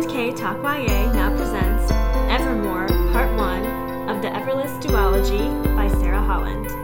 Talk YA now presents Evermore, Part 1 of the Everless Duology by Sara Holland.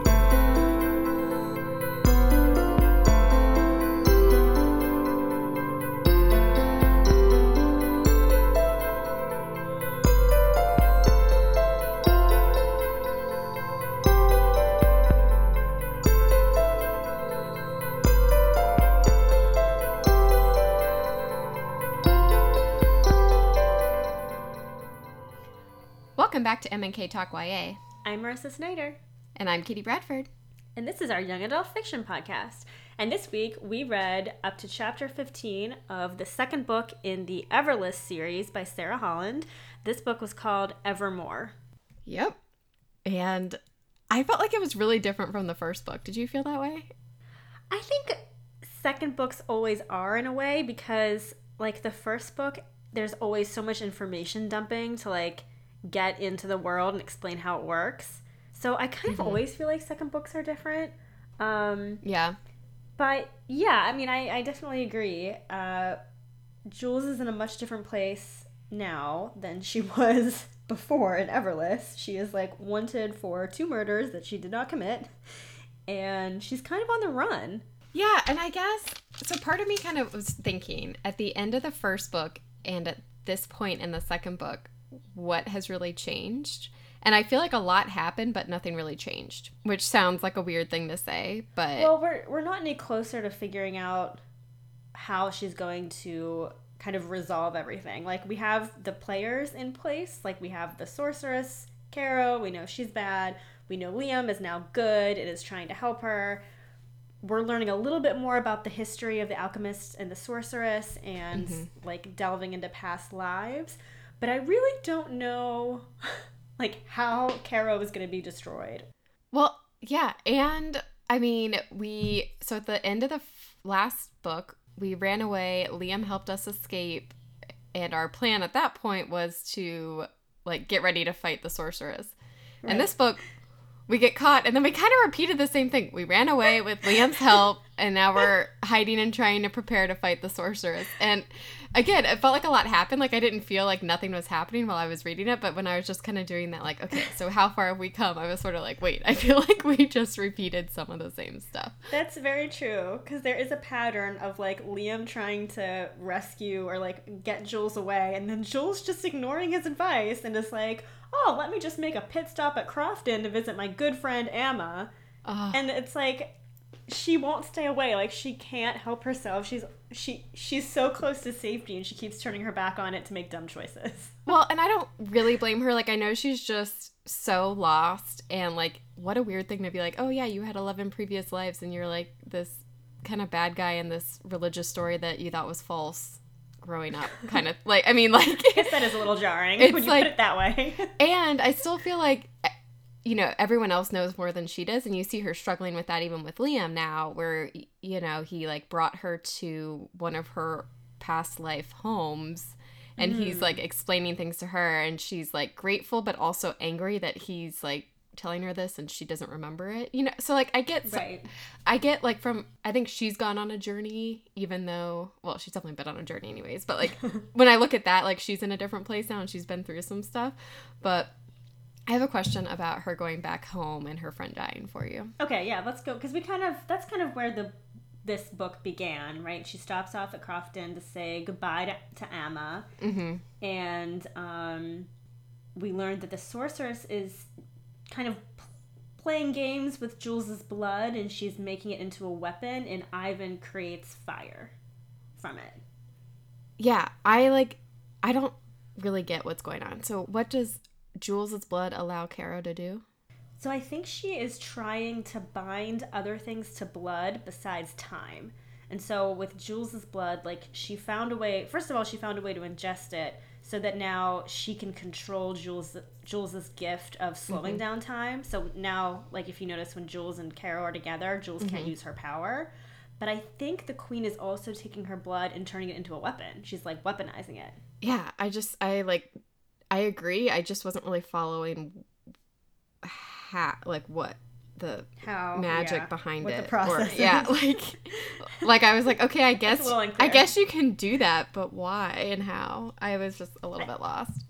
Welcome back to M&K Talk YA, I'm Marissa Snyder, and I'm Kitty Bradford. and this is our Young Adult Fiction Podcast. And this week we read up to chapter 15 of the second book in the Everless series by Sara Holland. This book was called Evermore. Yep. And I felt like it was really different from the first book. Did you feel that way? I think second books always are in a way because like the first book there's always so much information dumping to like get into the world and explain how it works. So I kind of always feel like second books are different. Um Yeah. but yeah, I mean I, I definitely agree. Uh Jules is in a much different place now than she was before in Everless. She is like wanted for two murders that she did not commit. And she's kind of on the run. Yeah, and I guess so part of me kind of was thinking at the end of the first book and at this point in the second book, what has really changed? And I feel like a lot happened, but nothing really changed, which sounds like a weird thing to say, but Well, we're we're not any closer to figuring out how she's going to kind of resolve everything. Like we have the players in place, like we have the sorceress, Caro, we know she's bad. We know Liam is now good and is trying to help her. We're learning a little bit more about the history of the alchemist and the sorceress and mm-hmm. like delving into past lives. But I really don't know like how Caro is going to be destroyed. Well, yeah, and I mean, we so at the end of the f- last book, we ran away. Liam helped us escape, and our plan at that point was to like get ready to fight the sorceress. Right. And this book, we get caught, and then we kind of repeated the same thing. We ran away with Liam's help, and now we're hiding and trying to prepare to fight the sorceress. And again, it felt like a lot happened. Like I didn't feel like nothing was happening while I was reading it, but when I was just kind of doing that, like, okay, so how far have we come? I was sort of like, wait, I feel like we just repeated some of the same stuff. That's very true because there is a pattern of like Liam trying to rescue or like get Jules away, and then Jules just ignoring his advice and is like, "Oh, let me just make a pit stop at Crofton to visit my good friend Emma." Ugh. And it's like she won't stay away. Like she can't help herself. She's she she's so close to safety, and she keeps turning her back on it to make dumb choices. Well, and I don't really blame her. Like, I know she's just so lost, and like, what a weird thing to be like, oh, yeah, you had 11 previous lives, and you're like this kind of bad guy in this religious story that you thought was false growing up. Kind of like, I mean, like, I guess that is a little jarring when you like- put it that way. and I still feel like, you know, everyone else knows more than she does, and you see her struggling with that even with Liam now, where, you know, he like brought her to one of her past life homes. And he's like hmm. explaining things to her, and she's like grateful, but also angry that he's like telling her this and she doesn't remember it. You know, so like I get, right. I get like from I think she's gone on a journey, even though well she's definitely been on a journey anyways. But like when I look at that, like she's in a different place now and she's been through some stuff. But I have a question about her going back home and her friend dying for you. Okay, yeah, let's go because we kind of that's kind of where the this book began, right? She stops off at Crofton to say goodbye to, to Emma, Mm-hmm. and um, we learned that the sorceress is kind of playing games with Jules's blood, and she's making it into a weapon, and Ivan creates fire from it. Yeah, I like. I don't really get what's going on. So what does Jules's blood allow Caro to do? So I think she is trying to bind other things to blood besides time. And so with Jules's blood, like she found a way. First of all, she found a way to ingest it so that now she can control Jules Jules's gift of slowing mm-hmm. down time. So now, like if you notice when Jules and Caro are together, Jules can't mm-hmm. use her power. But I think the queen is also taking her blood and turning it into a weapon. She's like weaponizing it. Yeah, I just I like I agree. I just wasn't really following ha like what the How magic yeah, behind with it. the process. Or, yeah, like like I was like, okay, I guess I guess you can do that, but why and how? I was just a little bit lost.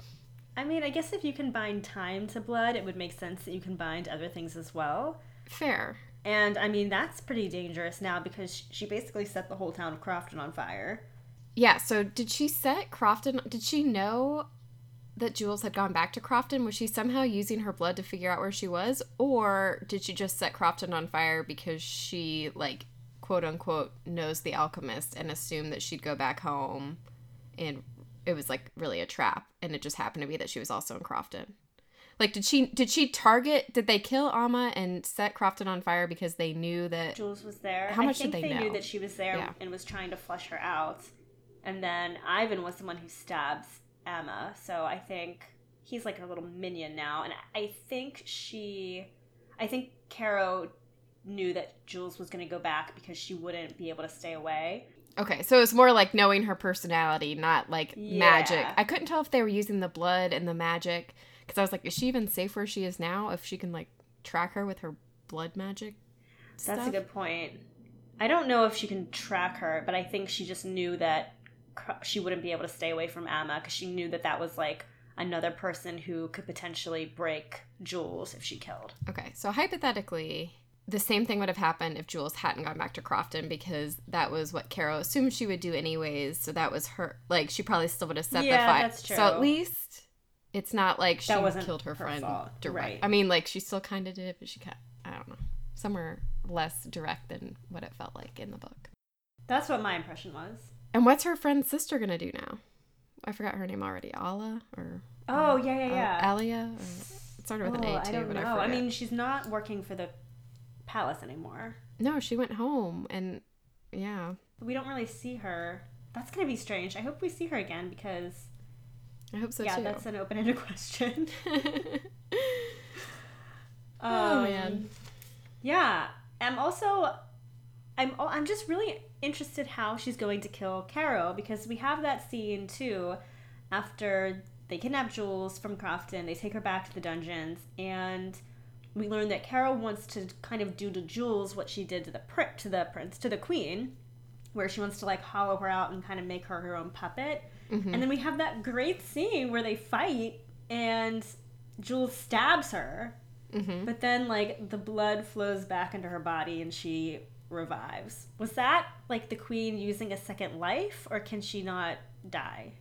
I mean, I guess if you can bind time to blood, it would make sense that you can bind other things as well. Fair. And I mean, that's pretty dangerous now because she basically set the whole town of Crofton on fire. Yeah, so did she set Crofton did she know that Jules had gone back to Crofton? Was she somehow using her blood to figure out where she was? Or did she just set Crofton on fire because she like quote unquote knows the alchemist and assumed that she'd go back home and it was like really a trap and it just happened to be that she was also in Crofton? Like did she did she target did they kill Alma and set Crofton on fire because they knew that Jules was there. How much I think did they knew know? that she was there Yeah. and was trying to flush her out. And then Ivan was the one who stabs Emma. So I think he's like her little minion now. And I think she, I think Caro knew that Jules was going to go back because she wouldn't be able to stay away. Okay, so it's more like knowing her personality, not like magic. I couldn't tell if they were using the blood and the magic because I was like, is she even safe where she is now if she can like track her with her blood magic? That's a good point. I don't know if she can track her, but I think she just knew that she wouldn't be able to stay away from Emma because she knew that that was like another person who could potentially break Jules if she killed. Okay, so hypothetically, the same thing would have happened if Jules hadn't gone back to Crofton because that was what Caro assumed she would do anyways. So that was her. Like she probably still would have set the Yeah, fire. that's So at least it's not like she killed her, her friend fault, direct. right. I mean, like she still kind of did, it but she kind I don't know, somewhere less direct than what it felt like in the book. That's what my impression was. And what's her friend's sister gonna do now? I forgot her name already. Ala or Oh yeah, yeah, yeah. Alia? Or, it started with oh, an A I too, don't but know. I I, mean, she's not working for the palace anymore. no, she went home, and yeah, We don't really see her. That's gonna be strange. I hope we see her again because I hope so too. yeah, too. that's an open-ended question. Oh, Um, man. Yeah, I'm also, I'm, I'm just really interested how she's going to kill Caro because we have that scene too, after they kidnap Jules from Crofton, they take her back to the dungeons, and we learn that Caro wants to kind of do to Jules what she did to the pri- to the prince to the queen, where she wants to like hollow her out and kind of make her her own puppet. Mhm. And then we have that great scene where they fight and Jules stabs her, Mhm. but then like the blood flows back into her body and she revives. Was that like the queen using a second life or can she not die?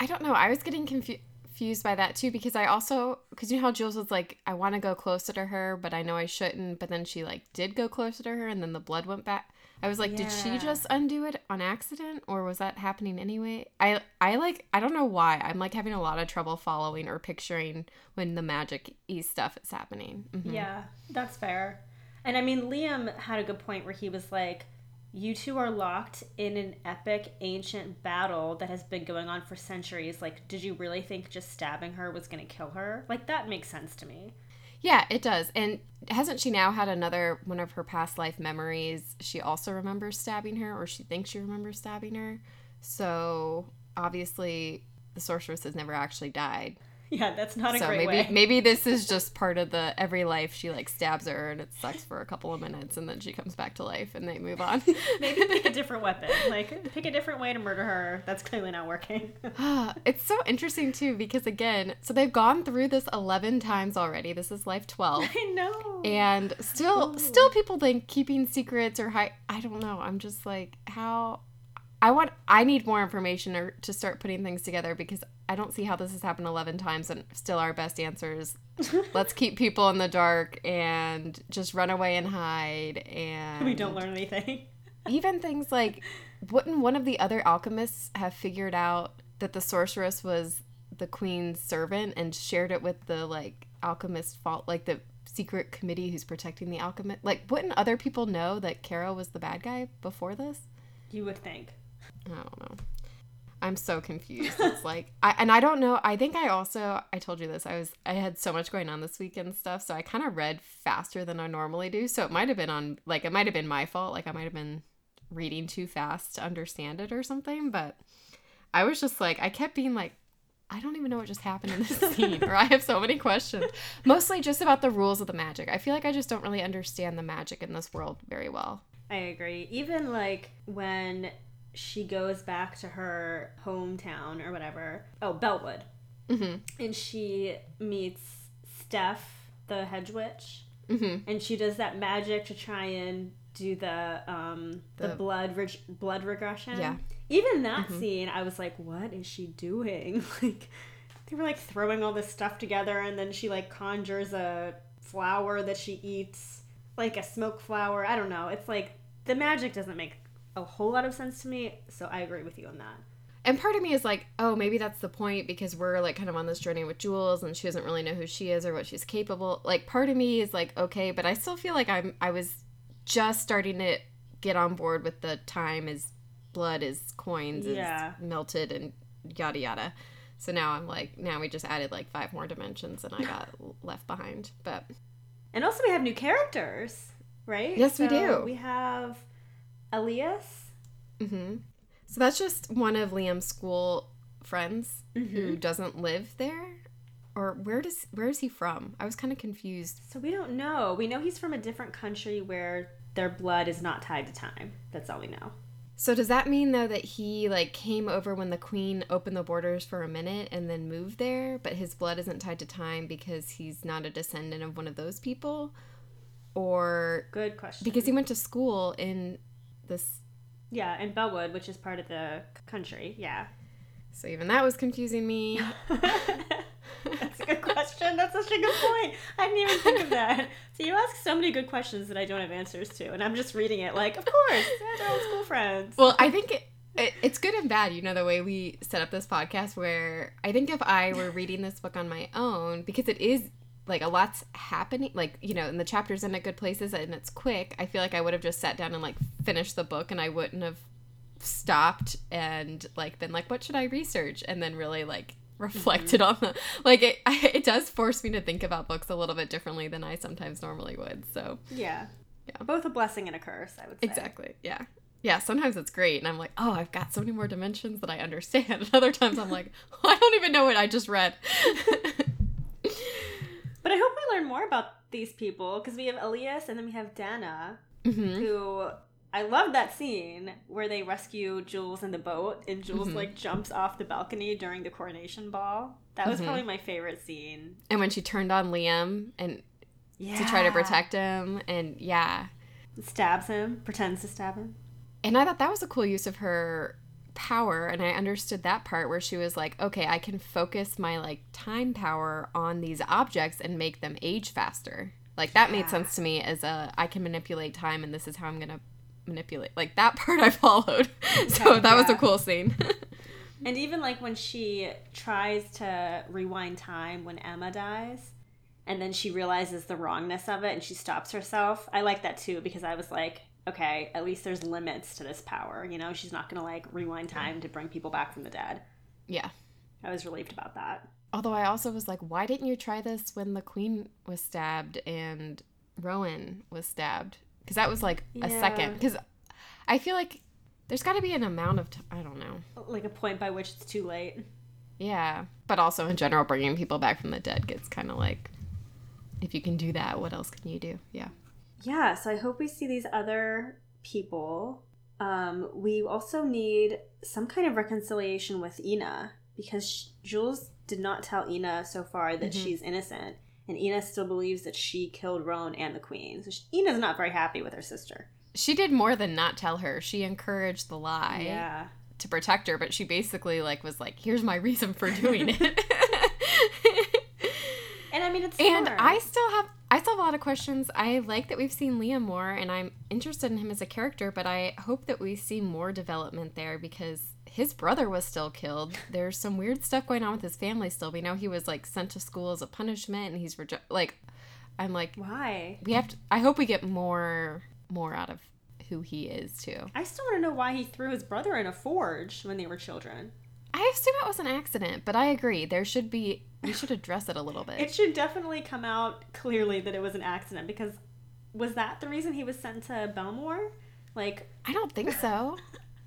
I don't know. I was getting confu- confused by that too because I also because you know how Jules was like, I want to go closer to her, but I know I shouldn't. But then she like did go closer to her, and then the blood went back. I was like, did she just undo it on accident, or was that happening anyway? I I like I don't know why I'm like having a lot of trouble following or picturing when the magic y stuff is happening. Mhm. Yeah, that's fair. And I mean, Liam had a good point where he was like, You two are locked in an epic ancient battle that has been going on for centuries. Like, did you really think just stabbing her was going to kill her? Like, that makes sense to me. Yeah, it does. And hasn't she now had another one of her past life memories? She also remembers stabbing her, or she thinks she remembers stabbing her. So obviously, the sorceress has never actually died. Yeah, that's not a so great maybe way. maybe this is just part of the every life she like stabs her and it sucks for a couple of minutes and then she comes back to life and they move on. Maybe pick a different weapon. Like, pick a different way to murder her. That's clearly not working. it's so interesting too because again, so they've gone through this 11 times already. This is life 12. I know. and still Oh. still people think keeping secrets or high i don't know i'm just like how i want i need more information or to start putting things together because i don't see how this has happened 11 times and still our best answers let's keep people in the dark and just run away and hide and we don't learn anything. even things like wouldn't one of the other alchemists have figured out that the sorceress was the queen's servant and shared it with the like alchemist fault like the secret committee who's protecting the alchemist like wouldn't other people know that Caro was the bad guy before this You would think. i don't know i'm so confused it's like I, and i don't know i think i also i told you this i was i had so much going on this week and stuff so i kind of read faster than i normally do so it might have been on like it might have been my fault like i might have been reading too fast to understand it or something but i was just like i kept being like I don't even know what just happened in this scene, or I have so many questions. Mostly just about the rules of the magic. I feel like I just don't really understand the magic in this world very well. I agree. Even like when she goes back to her hometown or whatever. Oh, Beltwood. Mm-hmm. And she meets Steph, the hedge witch. Mm-hmm. And she does that magic to try and do the um the, The- blood reg- blood regression. Yeah. Even that Mhm. scene, I was like, what is she doing? Like they were like throwing all this stuff together and then she like conjures a flower that she eats, like a smoke flower. I don't know. It's like the magic doesn't make a whole lot of sense to me, so I agree with you on that. And part of me is like, oh, maybe that's the point because we're like kind of on this journey with Jules and she doesn't really know who she is or what she's capable. Like part of me is like, okay, but I still feel like I'm I was just starting to get on board with the time is blood is coins Yeah. is melted and yada yada. So now I'm like, now we just added like five more dimensions and I got left behind. But And also we have new characters, right? Yes, we do. We have Elias. hmm so that's just one of Liam's school friends Mm-hmm. who doesn't live there. Or where does where is he from? I was kind of confused. So we don't know. We know he's from a different country where their blood is not tied to time. That's all we know. So does that mean though that he like came over when the queen opened the borders for a minute and then moved there, but his blood isn't tied to time because he's not a descendant of one of those people? Or Good question. because he went to school in this yeah, in Bellwood, which is part of the country. Yeah. so even that was confusing me. That's a good question. That's such a good point. I didn't even think of that. So you ask so many good questions that I don't have answers to, and I'm just reading it like, of course, they're old school friends. Well, I think it, it, it's good and bad, you know, the way we set up this podcast. Where I think if I were reading this book on my own, because it is like a lot's happening, like, you know, and the chapters end at good places and it's quick, I feel like I would have just sat down and like finished the book and I wouldn't have stopped and like been like, what should I research? And then really like reflected mm-hmm. on the like it it does force me to think about books a little bit differently than I sometimes normally would so yeah. Yeah. Both a blessing and a curse, I would say. Exactly. Yeah. Yeah. Sometimes it's great, and I'm like, oh, I've got so many more dimensions that I understand. And other times I'm like, I don't even know what I just read. But I hope we learn more about these people because we have Elias and then we have Dana, hmm who I love that scene where they rescue Jules in the boat and Jules Mhm. like jumps off the balcony during the coronation ball. That was Mhm. probably my favorite scene. And when she turned on Liam and Yeah. to try to protect him, and yeah, stabs him, pretends to stab him. and I thought that was a cool use of her power, and I understood that part where she was like, okay, I can focus my like time power on these objects and make them age faster. Like that made sense to me as a I can manipulate time, and this is how I'm gonna manipulate. Like that part I followed, so that was a cool scene. And even like when she tries to rewind time when Emma dies, and then she realizes the wrongness of it and she stops herself. I like that too because I was like, okay, at least there's limits to this power. You know, she's not gonna like rewind time to bring people back from the dead. yeah. I was relieved about that. Although I also was like, why didn't you try this when the queen was stabbed and Roan was stabbed? Because that was like a Yeah. second. Because I feel like there's got to be an amount of t- I don't know. Like a point by which it's too late. Yeah, but also in general, bringing people back from the dead gets kind of like, if you can do that, what else can you do? Yeah. Yeah, so I hope we see these other people. Um, we also need some kind of reconciliation with Ina because sh- Jules did not tell Ina so far that Mhm. she's innocent, and Ina still believes that she killed Roan and the Queen. So she, Ina's not very happy with her sister. She did more than not tell her. She encouraged the lie Yeah, to protect her, but she basically like was like, "Here's my reason for doing it." and I mean it's And smart. I still have I still have a lot of questions. I like that we've seen Liam more and I'm interested in him as a character, but I hope that we see more development there because his brother was still killed. There's some weird stuff going on with his family still. We know he was like sent to school as a punishment and he's reje- like I'm like why. we have to I hope we get more more out of who he is too. I still want to know why he threw his brother in a forge when they were children. I assume it was an accident, but I agree. There should be we should address it a little bit. It should definitely come out clearly that it was an accident because was that the reason he was sent to Belmore? Like, I don't think so.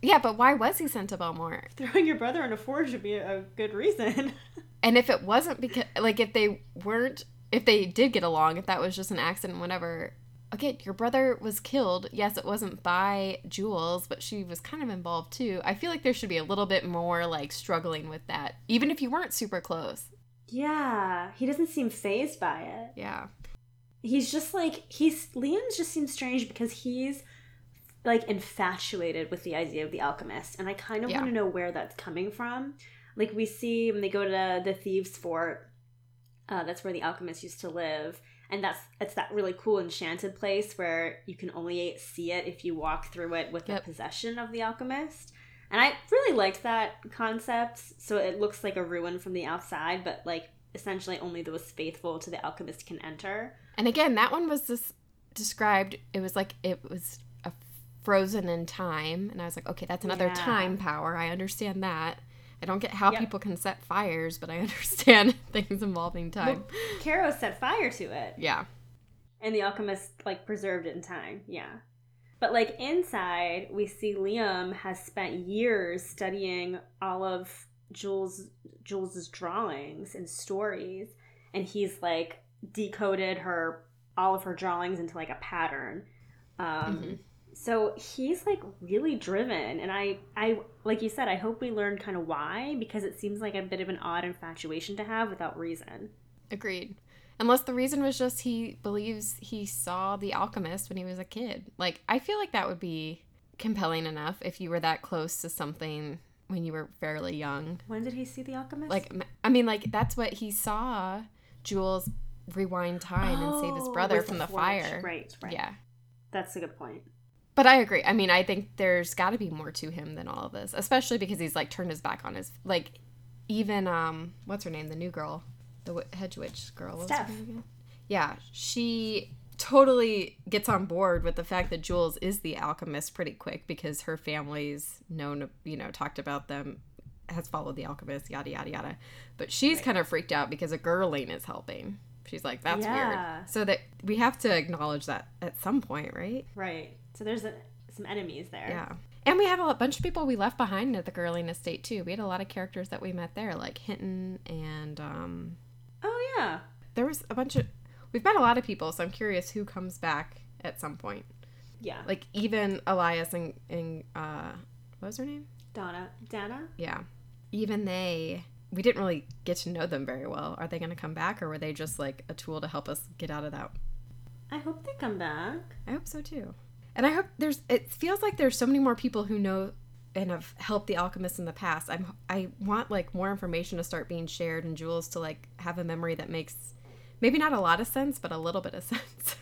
Yeah, but why was he sent to Belmore? Throwing your brother in a forge would be a good reason. And if it wasn't because, like, if they weren't, if they did get along, if that was just an accident, whatever. Again, your brother was killed. Yes, it wasn't by Jules, but she was kind of involved too. I feel like there should be a little bit more like struggling with that, even if you weren't super close. yeah, he doesn't seem phased by it. Yeah. He's just like he's Liam just seems strange because he's like infatuated with the idea of the alchemist, and I kind of Yeah. want to know where that's coming from. Like we see when they go to the thieves' fort, uh, that's where the alchemist used to live, and that's it's that really cool enchanted place where you can only see it if you walk through it with Yep. the possession of the alchemist. And I really liked that concept. So it looks like a ruin from the outside, but like essentially only those faithful to the alchemist can enter. And again, that one was this described. It was like it was a frozen in time, and I was like, okay, that's another Yeah. time power. I understand that. I don't get how Yep. people can set fires, but I understand things involving time. Well, Caro set fire to it, yeah. and the alchemist like preserved it in time. Yeah. But like inside, we see Liam has spent years studying all of Jules Jules's drawings and stories, and he's like decoded her all of her drawings into like a pattern. Um, Mhm. So he's like really driven, and I, I like you said, I hope we learn kind of why because it seems like a bit of an odd infatuation to have without reason. Agreed. Unless the reason was just he believes he saw the alchemist when he was a kid. Like, I feel like that would be compelling enough if you were that close to something when you were fairly young. When did he see the alchemist? Like, i mean, like, that's what he saw Jules rewind time and save his Oh, brother from the, forge. fire. Right, right. Yeah. That's a good point. But I agree. I mean, I think there's got to be more to him than all of this, especially because he's like turned his back on his like even um what's her name, the new girl, the w- hedge witch girl. Steph. Yeah, she totally gets on board with the fact that Jules is the alchemist pretty quick because her family's known, you know, talked about them, has followed the alchemist, yada yada yada. But she's kind of freaked out because a girl Gerling is helping. She's like, that's Yeah. weird. So that we have to acknowledge that at some point, right? Right. So there's a, some enemies there. Yeah. And we have a bunch of people we left behind at the Gerling Estate too. We had a lot of characters that we met there, like Hinton and um Oh yeah. there was a bunch of we've met a lot of people, so I'm curious who comes back at some point. Yeah. Like even Elias and, and uh what was her name? Donna. Dana. Yeah. Even they we didn't really get to know them very well. Are they gonna come back or were they just like a tool to help us get out of that I hope they come back. I hope so too. And I hope there's it feels like there's so many more people who know and have helped the alchemists in the past. I'm I want like more information to start being shared and Jules to like have a memory that makes maybe not a lot of sense, but a little bit of sense.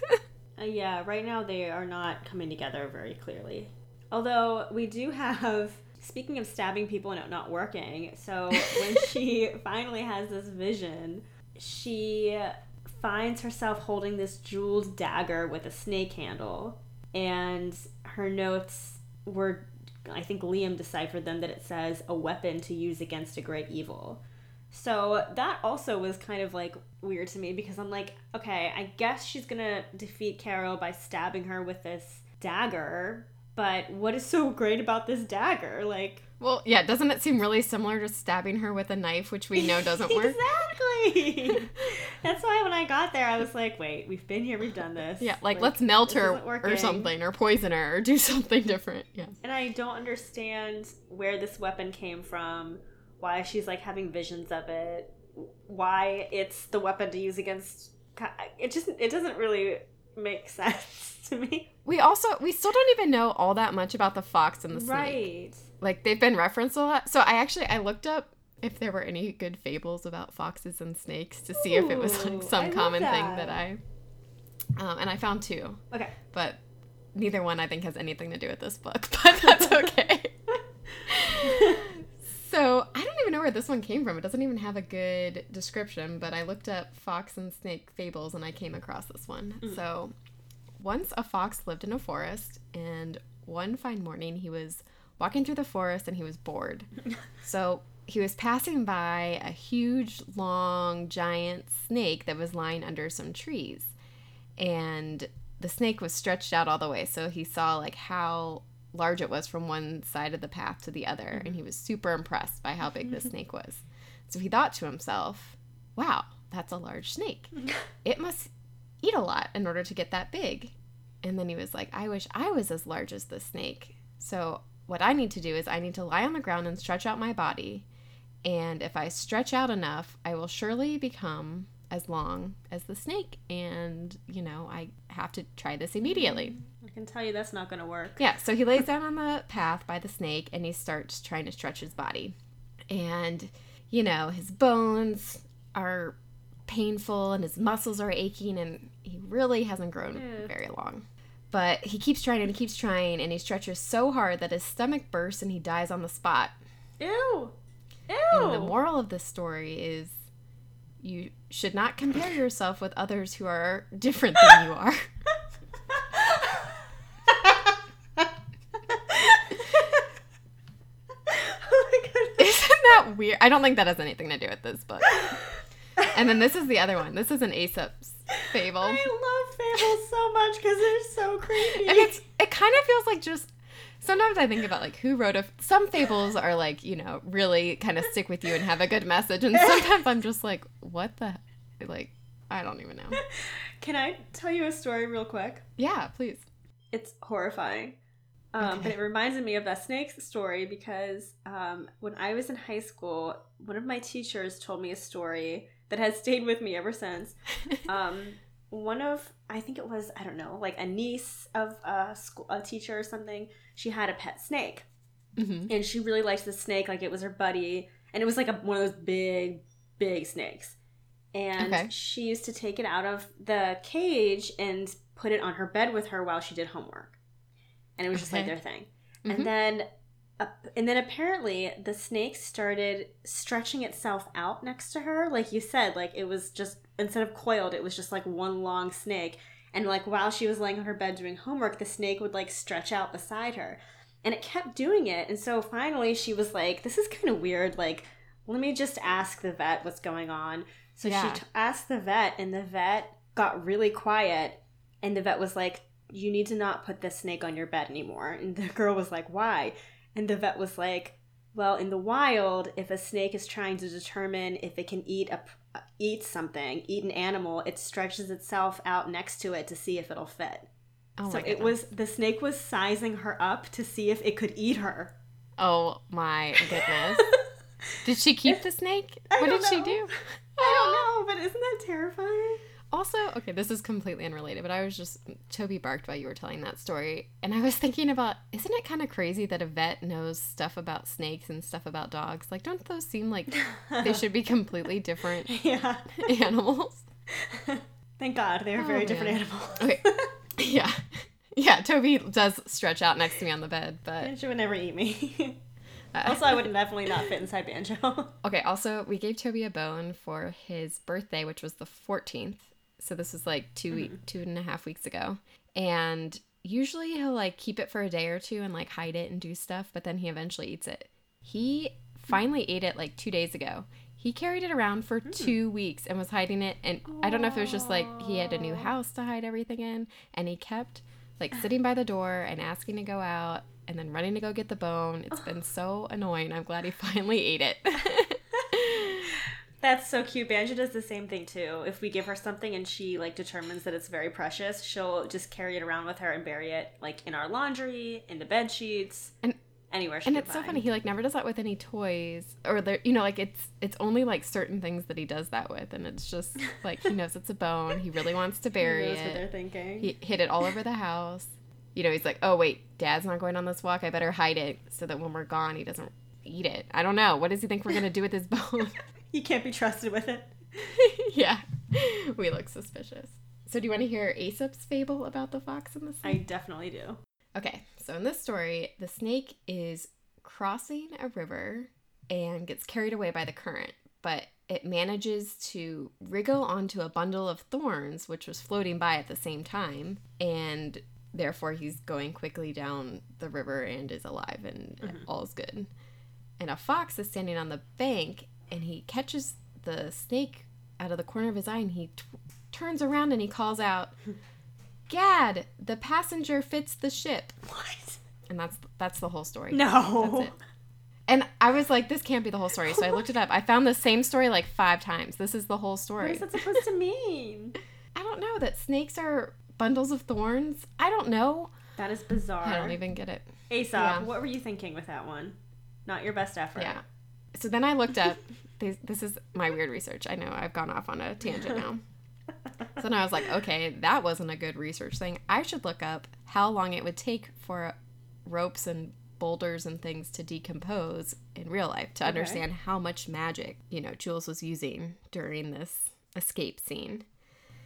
Uh, yeah. Right now they are not coming together very clearly. Although we do have. Speaking of stabbing people and it not working, so when she finally has this vision, she finds herself holding this jeweled dagger with a snake handle, and her notes were, I think Liam deciphered them that it says a weapon to use against a great evil. So that also was kind of like weird to me because I'm like, okay, I guess she's gonna defeat Caro by stabbing her with this dagger, but what is so great about this dagger? Like, well, yeah, doesn't it seem really similar to stabbing her with a knife, which we know doesn't work? Exactly. That's why when I got there, I was like, wait, we've been here, we've done this. Yeah, like, let's melt her or something, or poison her, or do something different. Yeah. And I don't understand where this weapon came from, why she's like having visions of it, why it's the weapon to use against. It just it doesn't really make sense to me. We also we still don't even know all that much about the fox and the snake. Right. like they've been referenced a lot. So I actually I looked up if there were any good fables about foxes and snakes to see if it was like some I common that. thing that I um, and I found two, Okay. but neither one I think has anything to do with this book, but that's okay. so I don't even know where this one came from. It doesn't even have a good description, but I looked up fox and snake fables and I came across this one. Hmm. So once a fox lived in a forest, and one fine morning he was walking through the forest and he was bored. so he was passing by a huge, long, giant snake that was lying under some trees. And the snake was stretched out all the way, so he saw like how large it was from one side of the path to the other, and he mm-hmm. was super impressed by how big this mm-hmm. snake was. So he thought to himself, wow, that's a large snake. It must eat a lot in order to get that big. And then he was like, I wish I was as large as this snake. So what I need to do is I need to lie on the ground and stretch out my body. And if I stretch out enough, I will surely become as long as the snake. And, you know, I have to try this immediately. I can tell you that's not going to work. Yeah, so he lays down on the path by the snake and he starts trying to stretch his body. And, you know, his bones are painful and his muscles are aching and he really hasn't grown Ew. very long. But he keeps trying and he keeps trying and he stretches so hard that his stomach bursts and he dies on the spot. Ew. Ew. And the moral of this story is you should not compare yourself with others who are different than you are. oh my goodness. Isn't that weird? I don't think that has anything to do with this book. And then this is the other one. This is an Aesop's fable. I love fables so much because they're so creepy. and it's it kind of feels like just sometimes I think about like who wrote a some fables are like you know really kind of stick with you and have a good message, and sometimes I'm just like what the like I don't even know. Can I tell you a story real quick? Yeah, please. It's horrifying. Um, But it reminded me of that snake story because um, when I was in high school, one of my teachers told me a story that has stayed with me ever since. Um, one of, I think it was, I don't know, like a niece of a, school, a teacher or something, she had a pet snake. hmm and she really liked the snake like it was her buddy and it was like a, one of those big big snakes and Okay. she used to take it out of the cage and put it on her bed with her while she did homework and it was just like their thing. Mhm. and then uh, and then apparently the snake started stretching itself out next to her like you said like it was just instead of coiled it was just like one long snake. And like while she was laying on her bed doing homework the snake would like stretch out beside her. And it kept doing it. And so finally she was like this is kind of weird like let me just ask the vet what's going on. So Yeah. she t- asked the vet and the vet got really quiet. And the vet was like you need to not put this snake on your bed anymore and the girl was like why and the vet was like well in the wild if a snake is trying to determine if it can eat a uh, eat something eat an animal it stretches itself out next to it to see if it'll fit Oh so it was the snake was sizing her up to see if it could eat her Oh my goodness. Did she keep the snake? I what did she do? i don't know but isn't that terrifying Also, okay, this is completely unrelated, but I was just Toby barked while you were telling that story, and I was thinking about isn't it kind of crazy that a vet knows stuff about snakes and stuff about dogs? Like, don't those seem like they should be completely different yeah animals? thank god they're Oh, very different animals Okay, yeah, yeah. Toby does stretch out next to me on the bed, but Banjo would never eat me. also, I would definitely not fit inside Banjo. Okay, also, we gave Toby a bone for his birthday, which was the 14th. So this was like 2 week, mm-hmm. two and a half weeks ago. And usually he'll like keep it for a day or two and like hide it and do stuff, but then he eventually eats it. He finally ate it like two days ago. He carried it around for hmm. two weeks and was hiding it. And I don't know if it was just like he had a new house to hide everything in. And he kept like sitting by the door and asking to go out and then running to go get the bone. It's been so annoying. I'm glad he finally ate it. That's so cute. Banjo does the same thing too. If we give her something and she like determines that it's very precious, she'll just carry it around with her and bury it like in our laundry, in the bed sheets, And- anywhere. She and it's so funny he like never does that with any toys or there you know like it's it's only like certain things that he does that with and it's just like he knows it's a bone he really wants to He bury knows what they're it thinking. he hid it all over the house you know he's like oh wait dad's not going on this walk i better hide it so that when we're gone he doesn't eat it i don't know what does he think we're gonna do with his bone He can't be trusted with it. yeah we look suspicious so do you want to hear aesop's fable about the fox and the snake? I definitely do. Okay, so in this story, the snake is crossing a river and gets carried away by the current, but it manages to wriggle onto a bundle of thorns, which was floating by at the same time, and therefore he's going quickly down the river and is alive and mm-hmm. all's good. And a fox is standing on the bank and he catches the snake out of the corner of his eye and he t- turns around and he calls out, Gad, the passenger fits the ship. What? and that's that's the whole story. No. That's it. And I was like, this can't be the whole story. So I looked it up. I found the same story like five times. This is the whole story. What is that supposed to mean? I don't know that snakes are bundles of thorns. I don't know. That is bizarre. I don't even get it. Aesop, Yeah. what were you thinking with that one? Not your best effort. Yeah. So then I looked up. This, this is my weird research. I know I've gone off on a tangent now. So then I was like, okay, that wasn't a good research thing. I should look up how long it would take for ropes and boulders and things to decompose in real life to Okay. understand how much magic, you know, Jules was using during this escape scene.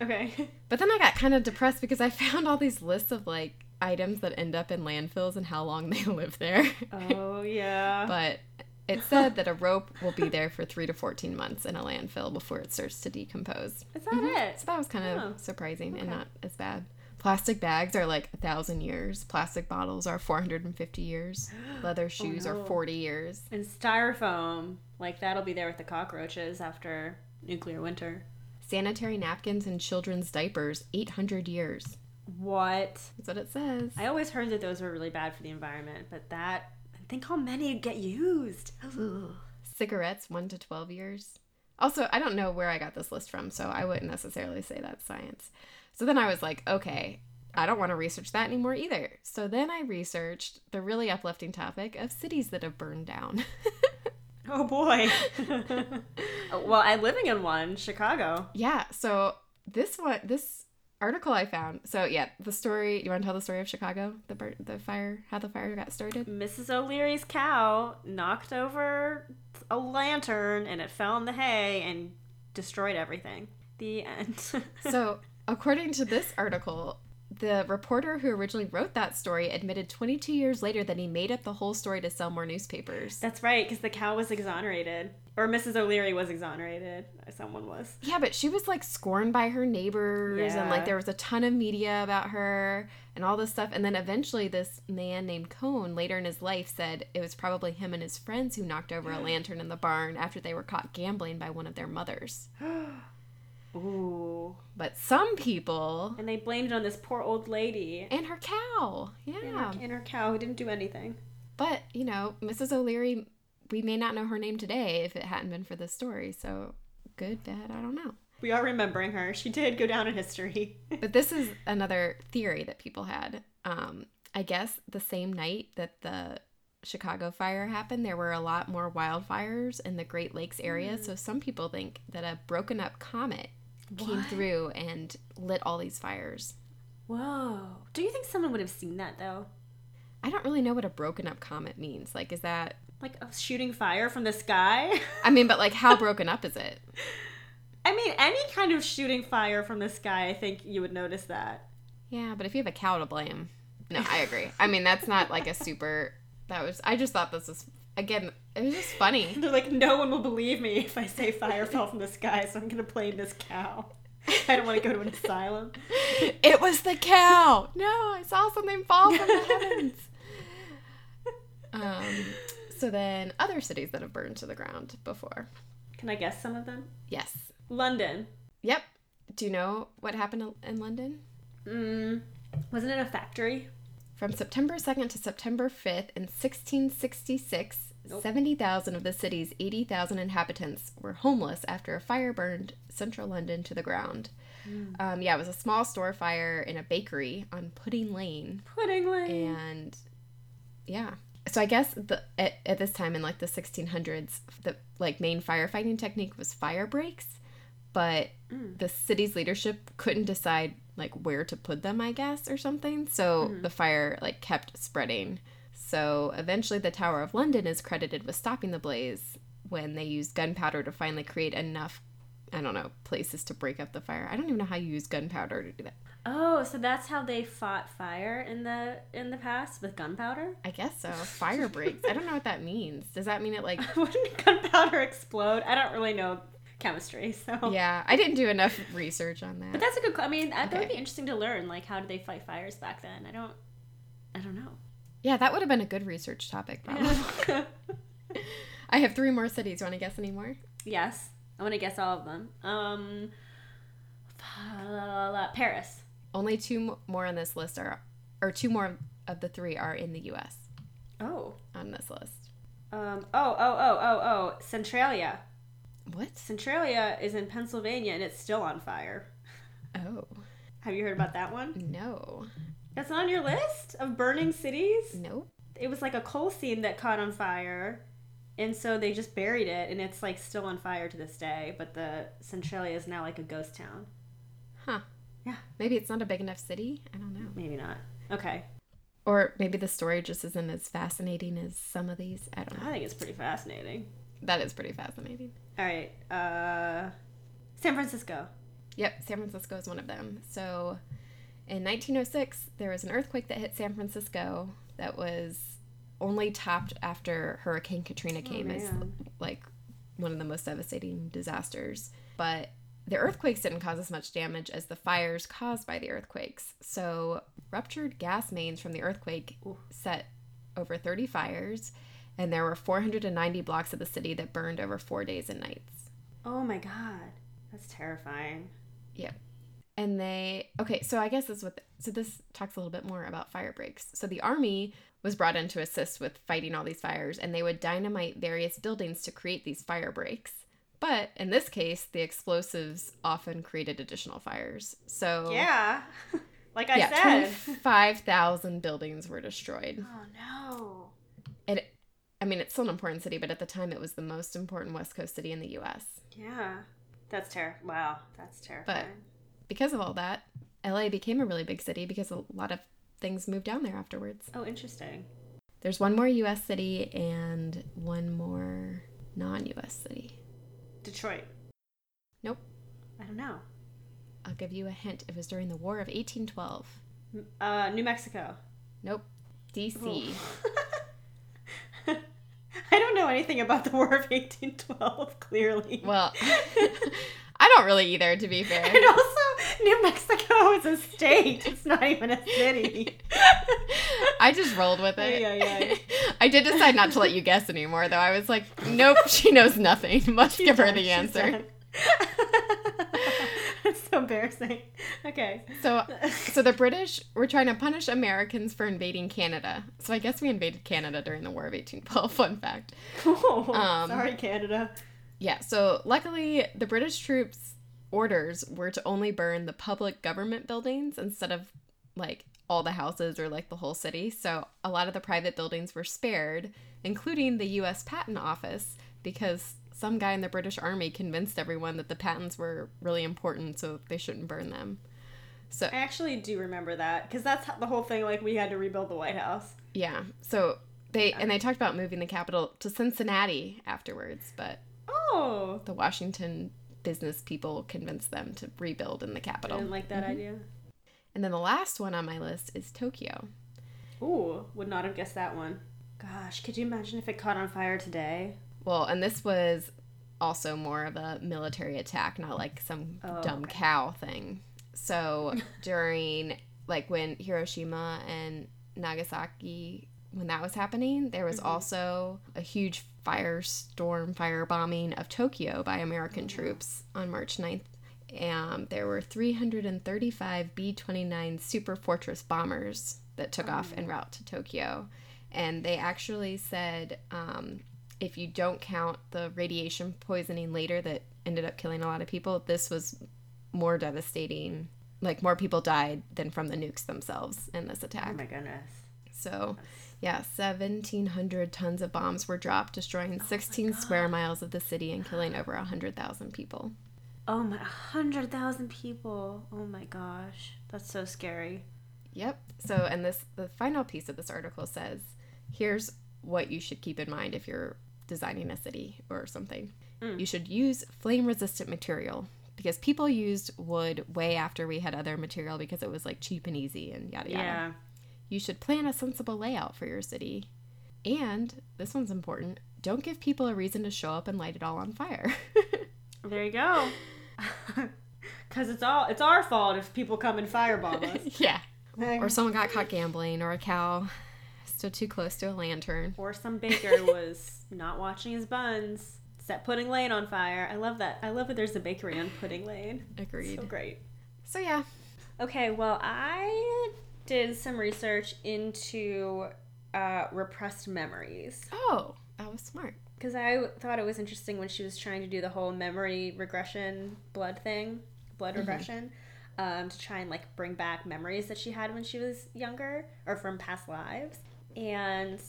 Okay. But then I got kind of depressed because I found all these lists of like items that end up in landfills and how long they live there. Oh yeah. but it said that a rope will be there for 3 to 14 months in a landfill before it starts to decompose. is that mm-hmm. it? So that was kind of Oh, surprising and not as bad. Plastic bags are like a thousand years. Plastic bottles are 450 years. Leather oh, shoes Oh, no. are 40 years. And styrofoam, like that'll be there with the cockroaches after nuclear winter. Sanitary napkins and children's diapers, 800 years. What? That's what it says. I always heard that those were really bad for the environment, but that think how many get used. Cigarettes, 1 to 12 years. Also, I don't know where I got this list from, so I wouldn't necessarily say that's science. So then I was like, okay, I don't want to research that anymore either. So then I researched the really uplifting topic of cities that have burned down. Oh boy. Well, I'm living in one, Chicago. yeah, so this one, this article I found. So yeah, the story. You want to tell the story of Chicago, the bur- the fire, how the fire got started? Mrs. O'Leary's cow knocked over a lantern and it fell in the hay and destroyed everything. The end. So according to this article. The reporter who originally wrote that story admitted 22 years later that he made up the whole story to sell more newspapers. That's right, because the cow was exonerated. Or Mrs. O'Leary was exonerated. Someone was. Yeah, but she was like scorned by her neighbors, and like there was a ton of media about her and all this stuff. And then eventually, this man named Cohn later in his life said it was probably him and his friends who knocked over a lantern in the barn after they were caught gambling by one of their mothers. Ooh. But some people And they blamed it on this poor old lady and her cow, and yeah. her, and her cow who didn't do anything. But you know, Mrs. O'Leary, we may not know her name today if it hadn't been for this story. So good, bad, I don't know. We are remembering her. She did go down in history. But this is another theory that people had. Um, I guess the same night that the Chicago fire happened, there were a lot more wildfires in the Great Lakes area. So some people think that a broken up comet came What? through and lit all these fires. Whoa. Do you think someone would have seen that though? I don't really know what a broken up comet means. Like, is that, Like a shooting fire from the sky? I mean, but like, how broken up is it? I mean, any kind of shooting fire from the sky, I think you would notice that. Yeah, but if you have a cow to blame. No, I agree. I mean, that's not like a super, that was, I just thought this was, again, it was just funny. They're like, no one will believe me if I say fire fell from the sky, so I'm gonna blame this cow. I don't want to go to an asylum. It was the cow. No, I saw something fall from the heavens. Um, so then, other cities that have burned to the ground before. Can I guess some of them? Yes. London. Yep. Do you know what happened in- in London? Mm, wasn't it a factory? From September 2nd to September 5th in 1666, Nope. 70,000 of the city's 80,000 inhabitants were homeless after a fire burned central London to the ground. Um, yeah, it was a small store fire in a bakery on Pudding Lane. Pudding Lane. and yeah so i guess the at, at this time in like the 1600s the like main firefighting technique was fire breaks but Mm. the city's leadership couldn't decide like where to put them i guess or something so the fire like kept spreading so eventually the tower of london is credited with stopping the blaze when they used gunpowder to finally create enough i don't know places to break up the fire i don't even know how you use gunpowder to do that Oh, so that's how they fought fire in the in the past with gunpowder? I guess so. Fire breaks. I don't know what that means. Does that mean it like Wouldn't gunpowder explode? I don't really know chemistry, so Yeah, I didn't do enough research on that. But that's a good. I mean, that, that would be interesting to learn. Like, how did they fight fires back then? I don't. I don't know. Yeah, that would have been a good research topic probably. I have three more cities. You want to guess any more? yes, I want to guess all of them. Um, Paris. Only two more on this list are or two more of the three are in the U.S. Oh. on this list. Um. Oh. Oh. Oh. Oh. Oh. Centralia. What? Centralia is in Pennsylvania and it's still on fire. Oh Have you heard about that one? no, That's not on your list of burning cities. nope. It was like a coal seam that caught on fire, and so they just buried it, and it's like still on fire to this day. But the Centralia is now like a ghost town. Huh? Yeah. Maybe it's not a big enough city. I don't know. Maybe not. Okay. Or maybe the story just isn't as fascinating as some of these. I don't know. I think it's pretty fascinating. That is pretty fascinating. All right. Uh, San Francisco. Yep, San Francisco is one of them. So in 1906, there was an earthquake that hit San Francisco that was only topped after Hurricane Katrina oh, came as like one of the most devastating disasters. But the earthquakes didn't cause as much damage as the fires caused by the earthquakes. So ruptured gas mains from the earthquake Ooh. set over 30 fires, and there were 490 blocks of the city that burned over four days and nights. Oh my god, that's terrifying. And they okay so i guess this is what so this talks a little bit more about fire breaks so the army was brought in to assist with fighting all these fires and they would dynamite various buildings to create these fire breaks but in this case the explosives often created additional fires so Yeah. like I yeah said. 25000 buildings were destroyed Oh no. it i mean it's still an important city but at the time it was the most important west coast city in the us Yeah. That's ter. Wow, that's terrifying. Because of all that la became a really big city because a lot of things moved down there afterwards Oh, interesting. There's one more US city and one more non US city. Detroit. Nope. I don't know. I'll give you a hint. It was during the War of 1812. Uh, New Mexico. Nope. DC. Oh. I don't know anything about the War of 1812, clearly. Well, I don't really either, to be fair. and also, New Mexico is a state. It's not even a city. I just rolled with it. Ay, ay. I did decide not to let you guess anymore, though. I was like, nope, she knows nothing. Must give her the answer. That's so embarrassing. Okay. So, so the British were trying to punish Americans for invading Canada. So I guess we invaded Canada during the War of 1812. Fun fact. Oh, Um, sorry, Canada. Yeah, so luckily the British troops' orders were to only burn the public government buildings instead of like all the houses or like the whole city. So a lot of the private buildings were spared, including the US Patent Office, because some guy in the British Army convinced everyone that the patents were really important, so they shouldn't burn them. So I actually do remember that because that's the whole thing. Like we had to rebuild the White House. yeah, so they and they talked about moving the capital to Cincinnati afterwards, but Oh, the Washington business people convinced them to rebuild in the capital. I didn't like that idea. And then the last one on my list is Tokyo. Ooh, would not have guessed that one. Gosh, could you imagine if it caught on fire today? Well, and this was also more of a military attack, not like some Oh, dumb okay. cow thing. So during like when Hiroshima and Nagasaki when that was happening, there was Mhm. also a huge firestorm firebombing of Tokyo by American Oh, wow. troops on March 9th. Um, there were 335 B 29 Super Fortress bombers that took Oh, off en route to Tokyo. And they actually said um, if you don't count the radiation poisoning later that ended up killing a lot of people, this was more devastating. Like, more people died than from the nukes themselves in this attack. Oh attack. my goodness. So, yeah, 1,700 tons of bombs were dropped, destroying 16 square miles of the city and killing over 100,000 people. Oh my, hundred thousand people. Oh my gosh, that's so scary. Yep. So, and this, the final piece of this article says here's what you should keep in mind if you're designing a city or something. Mm. You should use flame resistant material because people used wood way after we had other material because it was like cheap and easy and yada yada. Yeah. You should plan a sensible layout for your city. And this one's important don't give people a reason to show up and light it all on fire. There you go. Cause it's all it's our fault if people come and firebomb us. yeah. Or someone got caught gambling, or a cow stood too close to a lantern. Or some baker was not watching his buns, set Pudding Lane on fire. I love that. I love that there's a bakery on Pudding Lane. Agreed. So great. So, yeah, Okay, well, I did some research into uh, repressed memories Oh, that was smart. because I thought it was interesting when she was trying to do the whole memory regression blood thing, blood Mhm. regression, um, to try and like bring back memories that she had when she was younger or from past lives. And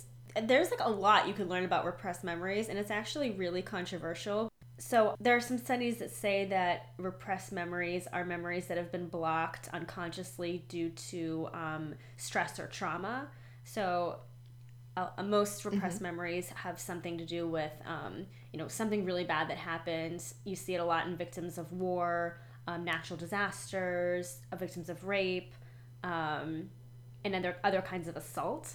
there's like a lot you can learn about repressed memories, and it's actually really controversial. So there are some studies that say that repressed memories are memories that have been blocked unconsciously due to um, stress or trauma. So uh, most repressed memories have something to do with um, you know something really bad that happened you see it a lot in victims of war um, natural disasters uh, victims of rape um, and are other kinds of assault.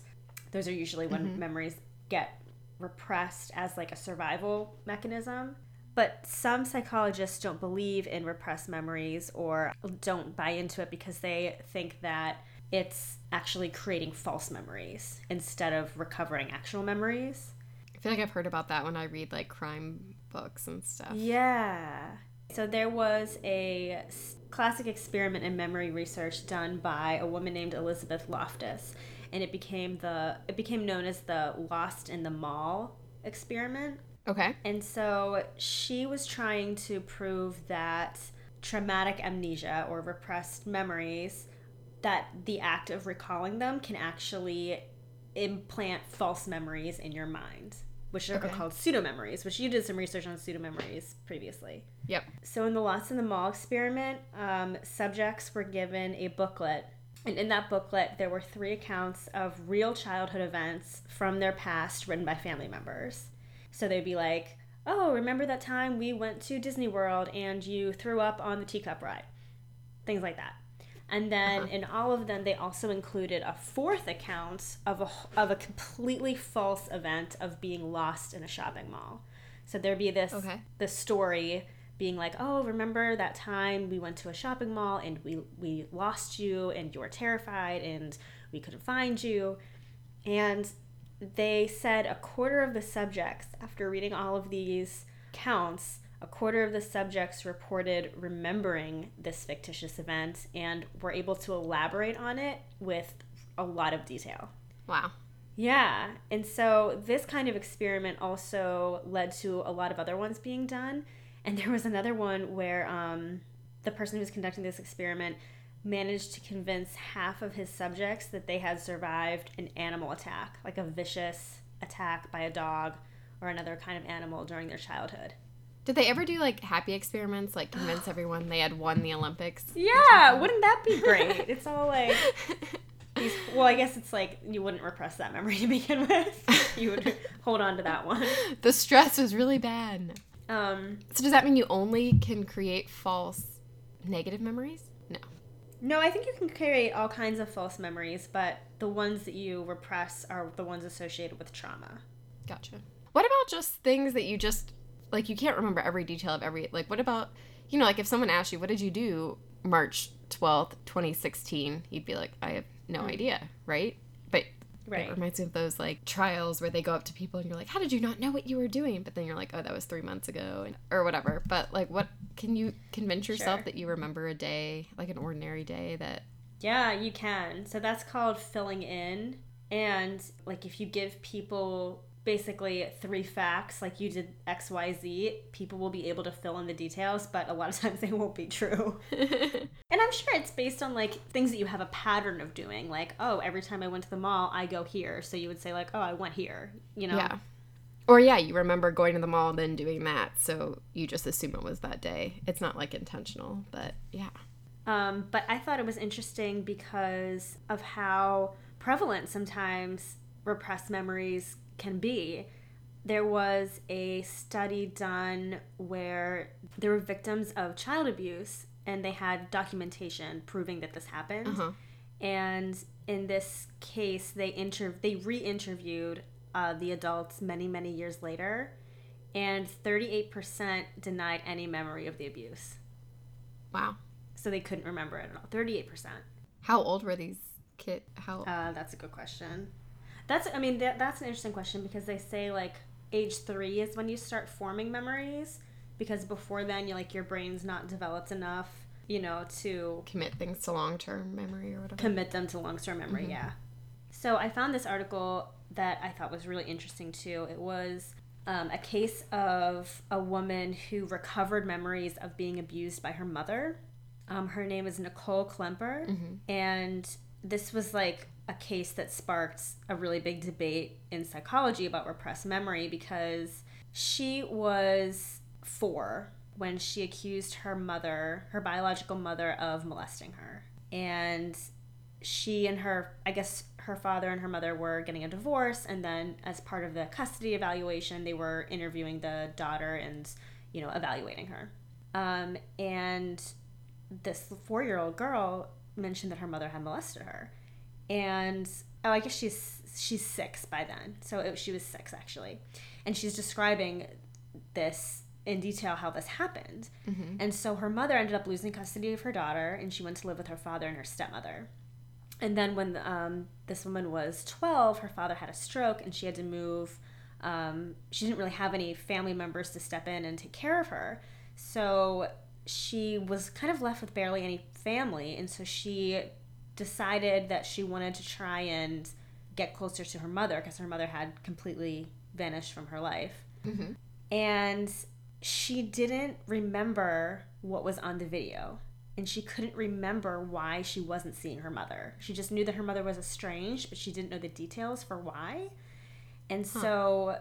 Those are usually when memories get repressed as like a survival mechanism but some psychologists don't believe in repressed memories or don't buy into it because they think that it's actually creating false memories instead of recovering actual memories. I feel like I've heard about that when I read like crime books and stuff. Yeah. So there was a classic experiment in memory research done by a woman named Elizabeth Loftus, and it became the it became known as the Lost in the Mall experiment. Okay. And so she was trying to prove that traumatic amnesia or repressed memories, that the act of recalling them can actually implant false memories in your mind, which are Okay. called pseudo memories, which you did some research on pseudo memories previously. Yep. So in the Lost in the Mall experiment, um, subjects were given a booklet. And in that booklet, there were three accounts of real childhood events from their past written by family members. So they'd be like, Oh, remember that time we went to Disney World and you threw up on the teacup ride? Things like that. And then Uh-huh. in all of them, they also included a fourth account of a, of a completely false event of being lost in a shopping mall. So there'd be this Okay. the story being like, "Oh, remember that time we went to a shopping mall and we we lost you and you were terrified and we couldn't find you." And they said a quarter of the subjects after reading all of these counts, a quarter of the subjects reported remembering this fictitious event and were able to elaborate on it with a lot of detail. Wow. Yeah. And so this kind of experiment also led to a lot of other ones being done. And there was another one where um, the person who was conducting this experiment managed to convince half of his subjects that they had survived an animal attack, like a vicious attack by a dog or another kind of animal during their childhood. Did they ever do like happy experiments, like convince everyone they had won the Olympics? Yeah, wouldn't that be great? it's all like these, well, I guess it's like you wouldn't repress that memory to begin with. You would hold on to that one. the stress was really bad. Um, So does that mean you only can create false negative memories? No. No, I think you can create all kinds of false memories, but the ones that you repress are the ones associated with trauma. Gotcha. What about just things that you just like you can't remember every detail of every like what about you know like if someone asked you what did you do March 12th, 2016, you'd be like I have no hmm. idea, right? Right. it reminds me of those like trials where they go up to people and you're like, "How did you not know what you were doing?" But then you're like, "Oh, that was 3 months ago." And, or whatever. But like what can you convince yourself Sure. that you remember a day, like an ordinary day that Yeah, you can. So that's called filling in. And like if you give people basically three facts, like you did XYZ, people will be able to fill in the details, but a lot of times they won't be true. And I'm sure it's based on like things that you have a pattern of doing. Like, oh, every time I went to the mall, I go here. So you would say like, oh, I went here. You know? Yeah. Or yeah, you remember going to the mall and then doing that, so you just assume it was that day. It's not like intentional, but yeah. Um, but I thought it was interesting because of how prevalent sometimes repressed memories can be. There was a study done where there were victims of child abuse and they had documentation proving that this happened. Uh-huh. And in this case, they inter- they re-interviewed uh, the adults many many years later, and 38% denied any memory of the abuse. Wow. So they couldn't remember it at all. 38%. How old were these kids? How Uh, that's a good question. That's I mean that, that's an interesting question because they say like age 3 is when you start forming memories because before then you like your brain's not developed enough you know, to commit things to long term memory or whatever. commit them to long term memory. Yeah. So I found this article that I thought was really interesting too. It was um, a case of a woman who recovered memories of being abused by her mother. Um, her name is Nicole Kluemper, and this was like a case that sparked a really big debate in psychology about repressed memory because she was four when she accused her mother, her biological mother, of molesting her. And she and her, I guess her father and her mother were getting a divorce. And then, as part of the custody evaluation, they were interviewing the daughter and, you know, evaluating her. Um, and this four year old girl mentioned that her mother had molested her. And, oh, I guess she's she's six by then. So it, she was six, actually. And she's describing this in detail how this happened. And so her mother ended up losing custody of her daughter, and she went to live with her father and her stepmother. And then when um, this woman was 12, her father had a stroke, and she had to move. Um, she didn't really have any family members to step in and take care of her. So she was kind of left with barely any family, and so she decided that she wanted to try and get closer to her mother because her mother had completely vanished from her life. Mm-hmm. And she didn't remember what was on the video. And she couldn't remember why she wasn't seeing her mother. She just knew that her mother was estranged, but she didn't know the details for why. And so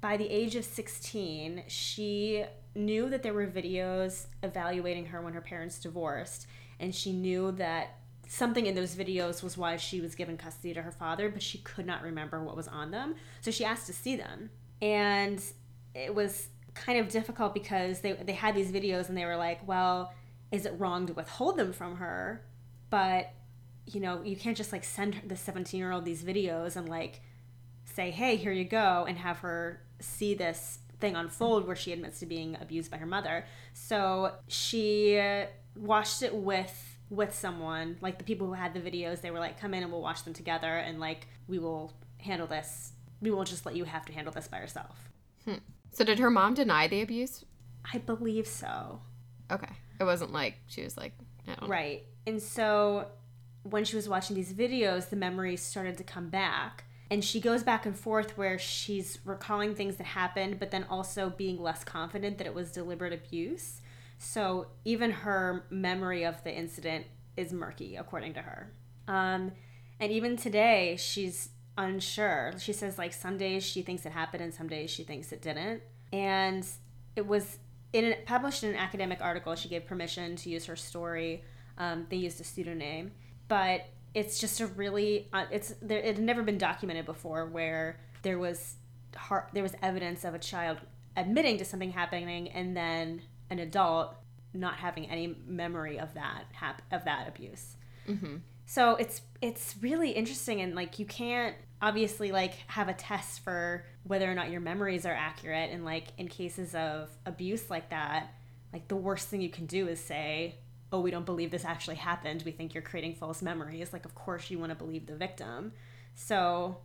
by the age of 16, she knew that there were videos evaluating her when her parents divorced. And she knew that something in those videos was why she was given custody to her father, but she could not remember what was on them. So she asked to see them. And it was kind of difficult because they, they had these videos and they were like, well, is it wrong to withhold them from her? But, you know, you can't just like send the 17 year old these videos and like say, hey, here you go, and have her see this thing unfold where she admits to being abused by her mother. So she uh, watched it with with someone like the people who had the videos they were like come in and we'll watch them together and like we will handle this we won't just let you have to handle this by yourself hmm. So did her mom deny the abuse? i believe so Okay. It wasn't like she was like. Right. And so when she was watching these videos, the memories started to come back. And she goes back and forth where she's recalling things that happened, but then also being less confident that it was deliberate abuse. So even her memory of the incident is murky, according to her. Um, and even today, she's unsure. She says, like, some days she thinks it happened and some days she thinks it didn't. And it was in an, published in an academic article. She gave permission to use her story. Um, they used a pseudonym, but it's just a really uh, it's there. It had never been documented before where there was har there was evidence of a child admitting to something happening and then an adult not having any memory of that hap- of that abuse. So it's it's really interesting and like you can't obviously like have a test for whether or not your memories are accurate and like in cases of abuse like that, like the worst thing you can do is say, "Oh, we don't believe this actually happened. We think you're creating false memories." Like of course you want to believe the victim. So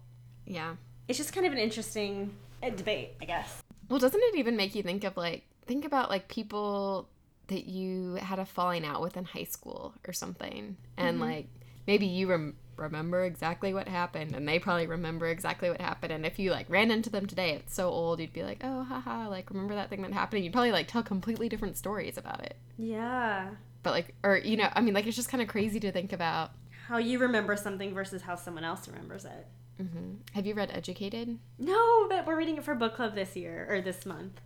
Yeah. it's just kind of an interesting uh, debate, I guess. Well, doesn't it even make you think of like think about like people that you had a falling out with in high school or something, and like maybe you rem- remember exactly what happened, and they probably remember exactly what happened, and if you like ran into them today, it's so old, you'd be like, oh, haha, like remember that thing that happened? And you'd probably like tell completely different stories about it. Yeah. But like, or you know, I mean, like it's just kind of crazy to think about. How you remember something versus how someone else remembers it. mm-hmm. Have you read Educated? No, but we're reading it for book club this year or this month.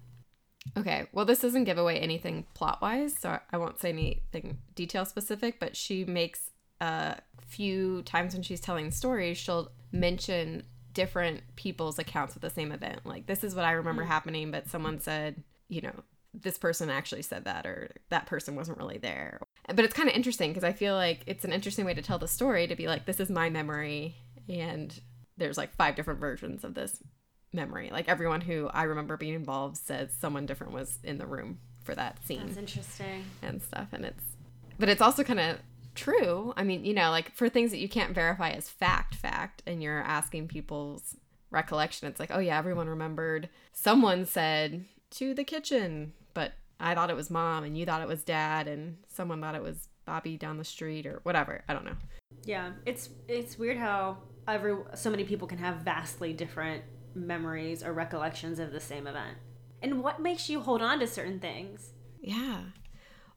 Okay, well, this doesn't give away anything plot wise, so I won't say anything detail specific, but she makes a few times when she's telling stories, she'll mention different people's accounts of the same event. Like, this is what I remember mm. happening, but someone said, you know, this person actually said that, or that person wasn't really there. But it's kind of interesting because I feel like it's an interesting way to tell the story to be like, this is my memory, and there's like five different versions of this memory. Like everyone who I remember being involved says someone different was in the room for that scene That's interesting. and stuff. And it's, but it's also kind of true. I mean, you know, like for things that you can't verify as fact, fact, and you're asking people's recollection, it's like, oh yeah, everyone remembered. Someone said to the kitchen, but I thought it was mom and you thought it was dad and someone thought it was Bobby down the street or whatever. I don't know. Yeah, it's it's weird how every so many people can have vastly different memories or recollections of the same event. And what makes you hold on to certain things? Yeah.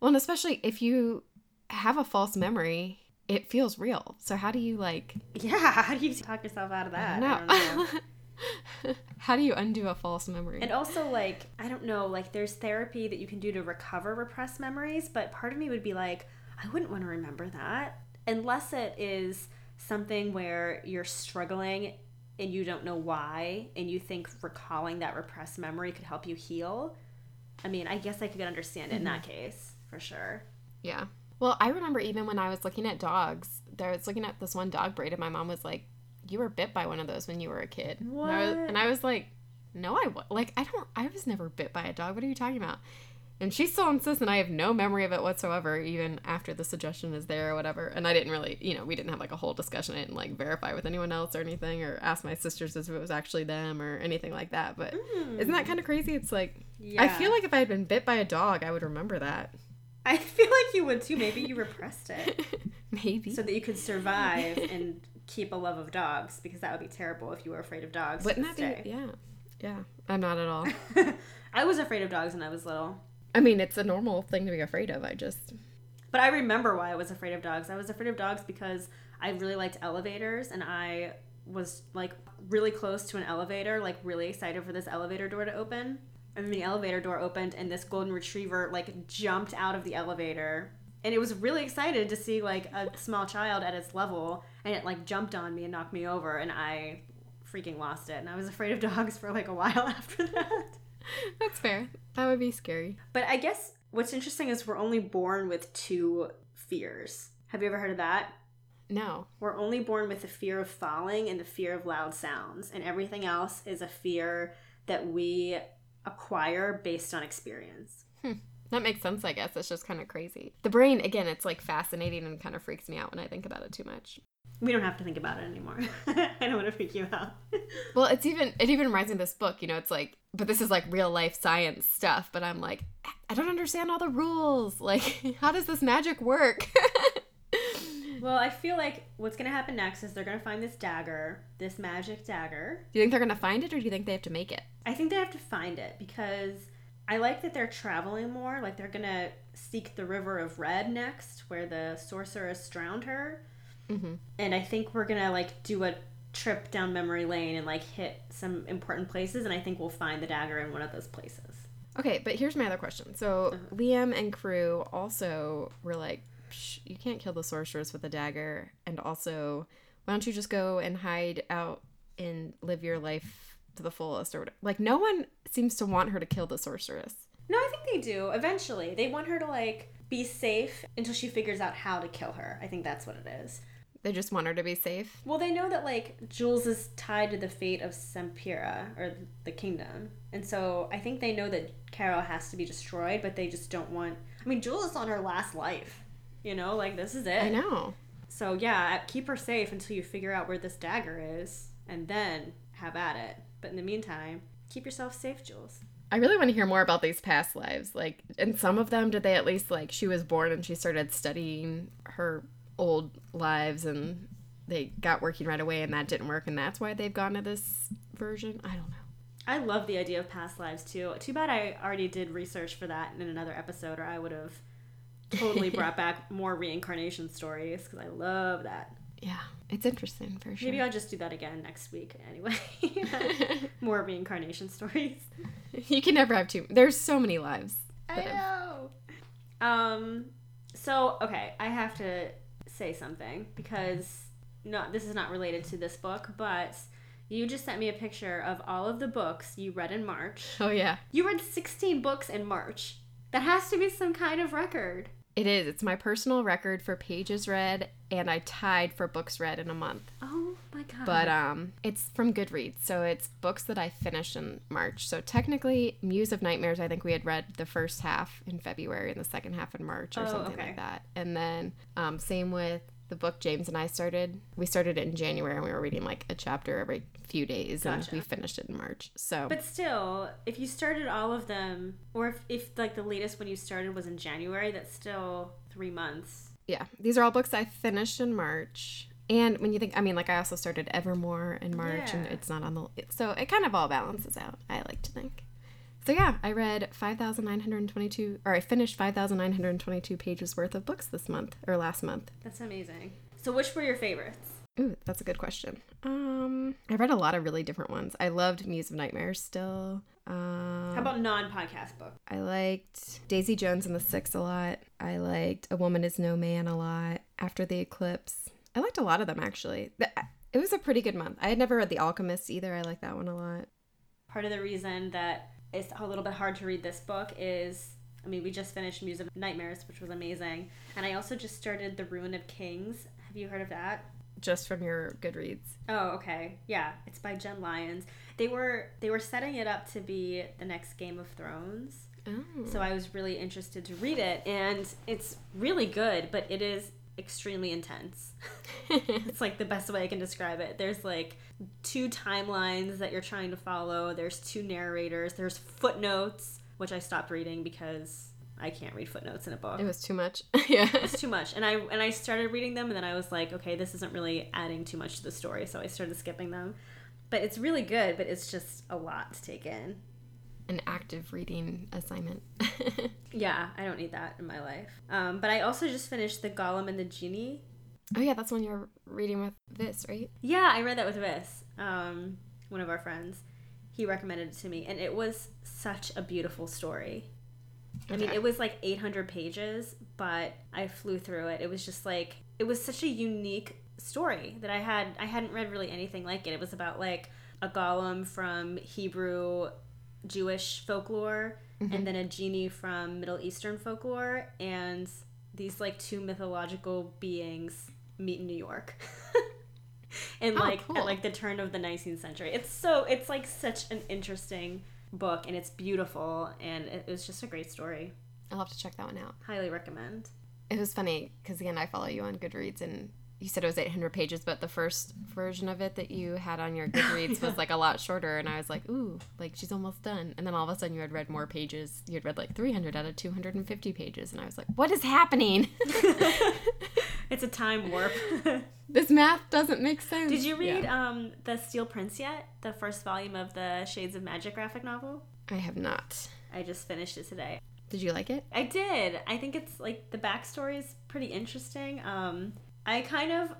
Well, and especially if you have a false memory, it feels real. So how do you like Yeah, how do you talk yourself out of that? No. I don't know. how do you undo a false memory? And also, like, I don't know, like, there's therapy that you can do to recover repressed memories, but part of me would be like, I wouldn't want to remember that unless it is something where you're struggling and you don't know why, and you think recalling that repressed memory could help you heal. I mean, I guess I could understand it in that mm-hmm. case for sure. Yeah. Well, I remember even when I was looking at dogs, there I was looking at this one dog breed, and my mom was like, "You were bit by one of those when you were a kid." And I was, What? and I was like, "No, I was like I don't. I was never bit by a dog. What are you talking about?" And she still insists, and I have no memory of it whatsoever, even after the suggestion is there or whatever. And I didn't really, you know, we didn't have like a whole discussion. I didn't like verify with anyone else or anything, or ask my sisters if it was actually them or anything like that. But mm. isn't that kind of crazy? It's like I feel like if I had been bit by a dog, I would remember that. I feel like you would too. Maybe you repressed it Maybe. so that you could survive and keep a love of dogs because that would be terrible if you were afraid of dogs. Wouldn't that be? day. Yeah. Yeah. I'm not at all. I was afraid of dogs when I was little. I mean, it's a normal thing to be afraid of. I just. But I remember why I was afraid of dogs. I was afraid of dogs because I really liked elevators and I was like really close to an elevator, like really excited for this elevator door to open. And then the elevator door opened and this golden retriever like jumped out of the elevator. And it was really excited to see like a small child at its level and it like jumped on me and knocked me over and I freaking lost it. And I was afraid of dogs for like a while after that. That's fair. That would be scary. But I guess what's interesting is we're only born with two fears. Have you ever heard of that? No. We're only born with the fear of falling and the fear of loud sounds, and everything else is a fear that we acquire based on experience. Hmm. That makes sense, I guess. It's just kind of crazy. The brain, again, it's like fascinating and kind of freaks me out when I think about it too much. We don't have to think about it anymore. I don't want to freak you out. Well, it's even, it even reminds me of this book, you know, it's like, but this is like real life science stuff, but I'm like, I don't understand all the rules. Like, how does this magic work? well, I feel like what's going to happen next is they're going to find this dagger, this magic dagger. do you think they're going to find it or do you think they have to make it? I think they have to find it because I like that they're traveling more. Like they're gonna seek the River of Red next, where the sorceress drowned her. Mhm. And I think we're gonna like do a trip down memory lane and like hit some important places. And I think we'll find the dagger in one of those places. Okay, but here's my other question. So Uh-huh. Liam and crew also were like, Psh, "You can't kill the sorceress with a dagger," and also, why don't you just go and hide out and live your life to the fullest or whatever? Like, no one seems to want her to kill the sorceress. No, I think they do. Eventually, they want her to like be safe until she figures out how to kill her. I think that's what it is. They just want her to be safe. Well, they know that like Jules is tied to the fate of Sempera or the kingdom, and so I think they know that Caro has to be destroyed, but they just don't want. I mean, Jules is on her last life. You know, like this is it. I know. So yeah, uh, keep her safe until you figure out where this dagger is, and then have at it. But in the meantime, keep yourself safe, Jules. I really want to hear more about these past lives. Like, in some of them, did they at least like she was born and she started studying her old lives and they got working right away and that didn't work and that's why they've gone to this version? I don't know. I love the idea of past lives too. Too bad I already did research for that in another episode, or I would have totally brought back more reincarnation stories because I love that. Yeah, it's interesting for sure. Maybe I'll just do that again next week anyway. more reincarnation stories. you can never have too. There's so many lives. I know. Um. So okay, I have to say something because no, this is not related to this book, but you just sent me a picture of all of the books you read in March. Oh yeah, You read 16 books in March. That has to be some kind of record. It is. It's my personal record for pages read, and I tied for books read in a month. Oh my god. But um, it's from Goodreads, so it's books that I finished in March. So technically, Muse of Nightmares, I think we had read the first half in February and the second half in March or Oh, something okay. like that. And then um, same with the book James and I started, we started it in January and we were reading like a chapter every few days and we finished it in March. So But still, if you started all of them, or if, if like the latest when you started was in January, that's still three months. yeah, these are all books I finished in March. And when you think, I mean, like I also started Evermore in March, and it's not on the, so it kind of all balances out. I like to think. So yeah, I read five thousand nine hundred twenty-two, or I finished five thousand nine hundred twenty-two pages worth of books this month or last month. That's amazing. So, which were your favorites? Ooh, that's a good question. Um, I read a lot of really different ones. I loved Muse of Nightmares still. Um, How about non-podcast book? I liked Daisy Jones and the Six a lot. I liked A Woman Is No Man a lot. After the Eclipse, I liked a lot of them actually. It was a pretty good month. I had never read The Alchemist either. I like that one a lot. Part of the reason that it's a little bit hard to read this book is, I mean, we just finished Muse of Nightmares, which was amazing, and I also just started The Ruin of Kings. Have you heard of that? Just from your Goodreads. Oh, okay. Yeah, it's by Jenn Lyons. They were they were setting it up to be the next Game of Thrones. Oh. So I was really interested to read it and it's really good, but it is extremely intense. it's like the best way I can describe it. There's like two timelines that you're trying to follow. There's two narrators. There's footnotes, which I stopped reading because I can't read footnotes in a book it was too much. yeah. it's too much and i and i started reading them and then i was like okay this isn't really adding too much to the story so i started skipping them but it's really good but it's just a lot to take in An active reading assignment. yeah i don't need that in my life um, but i also just finished the golem and the genie oh yeah, that's when you're reading with this, right? yeah i read that with Viss, um, one of our friends he recommended it to me and it was such a beautiful story I mean, it was like 800 pages, but I flew through it. It was just like it was such a unique story that I had I hadn't read really anything like it. It was about like a golem from Hebrew Jewish folklore and mm-hmm. then a genie from Middle Eastern folklore and these like two mythological beings meet in New York. and Oh, like cool. at like the turn of the 19th century. It's so it's like such an interesting book and it's beautiful and it was just a great story. I'll have to check that one out. Highly recommend. It was funny because again, I follow you on Goodreads, and you said it was 800 pages, but the first version of it that you had on your Goodreads was like a lot shorter, and I was like, ooh, like she's almost done. And then all of a sudden, you had read more pages. You had read like 300 out of 250 pages, and I was like, what is happening? It's a time warp. this math doesn't make sense. Did you read Yeah. um The Steel Prince yet? The first volume of the Shades of Magic graphic novel? I have not. I just finished it today. Did you like it? I did. I think it's like the backstory is pretty interesting. Um, I kind of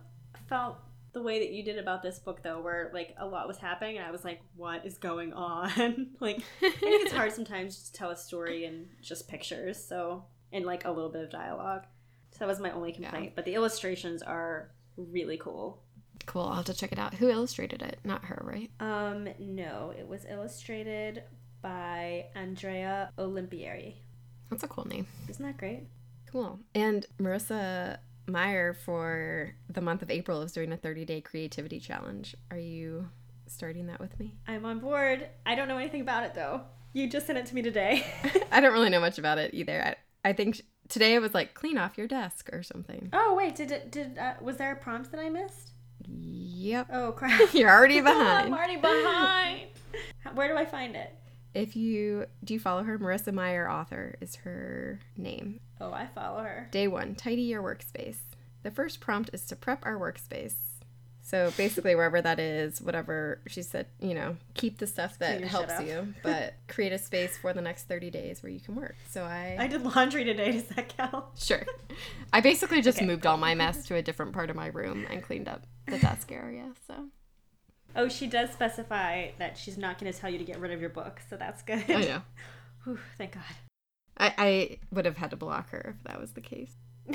felt the way that you did about this book though, where like a lot was happening, and I was like, "What is going on?" like, I think it's hard sometimes to tell a story in just pictures, so and like a little bit of dialogue. So that was my only complaint. But the illustrations are really cool. Cool. I'll have to check it out. Who illustrated it? Not her, right? Um, no, it was illustrated by Andrea Olimpieri. That's a cool name. Isn't that great? Cool. And Marissa Meyer for the month of April is doing a 30 day creativity challenge. Are you starting that with me? I'm on board. I don't know anything about it though. You just sent it to me today. I don't really know much about it either. I, I think sh- today it was like clean off your desk or something. oh wait, did it? Did uh, was there a prompt that I missed? Yep. Oh crap! You're already behind. I'm already behind. Where do I find it? If you do you follow her, Marissa Meyer author is her name. Oh, I follow her. Day one, tidy your workspace. The first prompt is to prep our workspace. So basically, wherever that is, whatever she said, you know, keep the stuff that Clean your shit helps you, but create a space for the next 30 days where you can work. So I, I did laundry today. Does that count? sure. I basically just Okay, moved all my mess to a different part of my room and cleaned up the desk area. So Oh, she does specify that she's not going to tell you to get rid of your book, so that's good. I know. Whew, thank God. I, I would have had to block her if that was the case.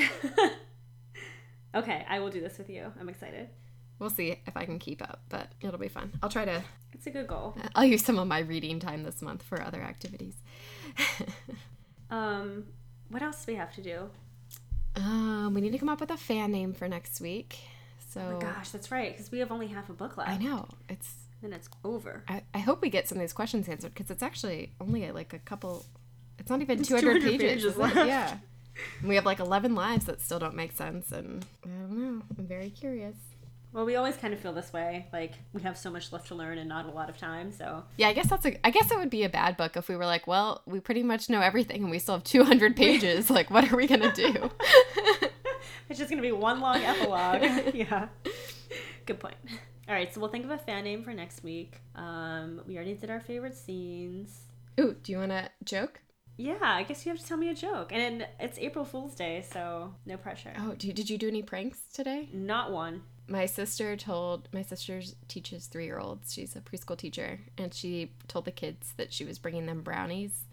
okay, I will do this with you. I'm excited. We'll see if I can keep up, but it'll be fun. I'll try to It's a good goal. I'll use some of my reading time this month for other activities. Um, what else do we have to do? um, we need to come up with a fan name for next week. So Oh my gosh, that's right, because we have only half a book left. I know it's. Then it's over. I, I hope we get some of these questions answered because it's actually only uh, like a couple. It's not even 200, 200 pages. pages left. Yeah. we have like 11 lives that still don't make sense, and I don't know. I'm very curious. Well, we always kind of feel this way. Like we have so much left to learn and not a lot of time. So Yeah, I guess that's a. I guess it would be a bad book if we were like, well, we pretty much know everything, and we still have 200 pages. like, what are we gonna do? it's just gonna be one long epilogue. yeah. Good point. All right, so we'll think of a fan name for next week. Um, we already did our favorite scenes. Ooh, do you want to joke? Yeah, I guess you have to tell me a joke. And it's April Fool's Day, so no pressure. Oh, do, did you do any pranks today? Not one. My sister told my sister teaches three year olds. She's a preschool teacher, and she told the kids that she was bringing them brownies,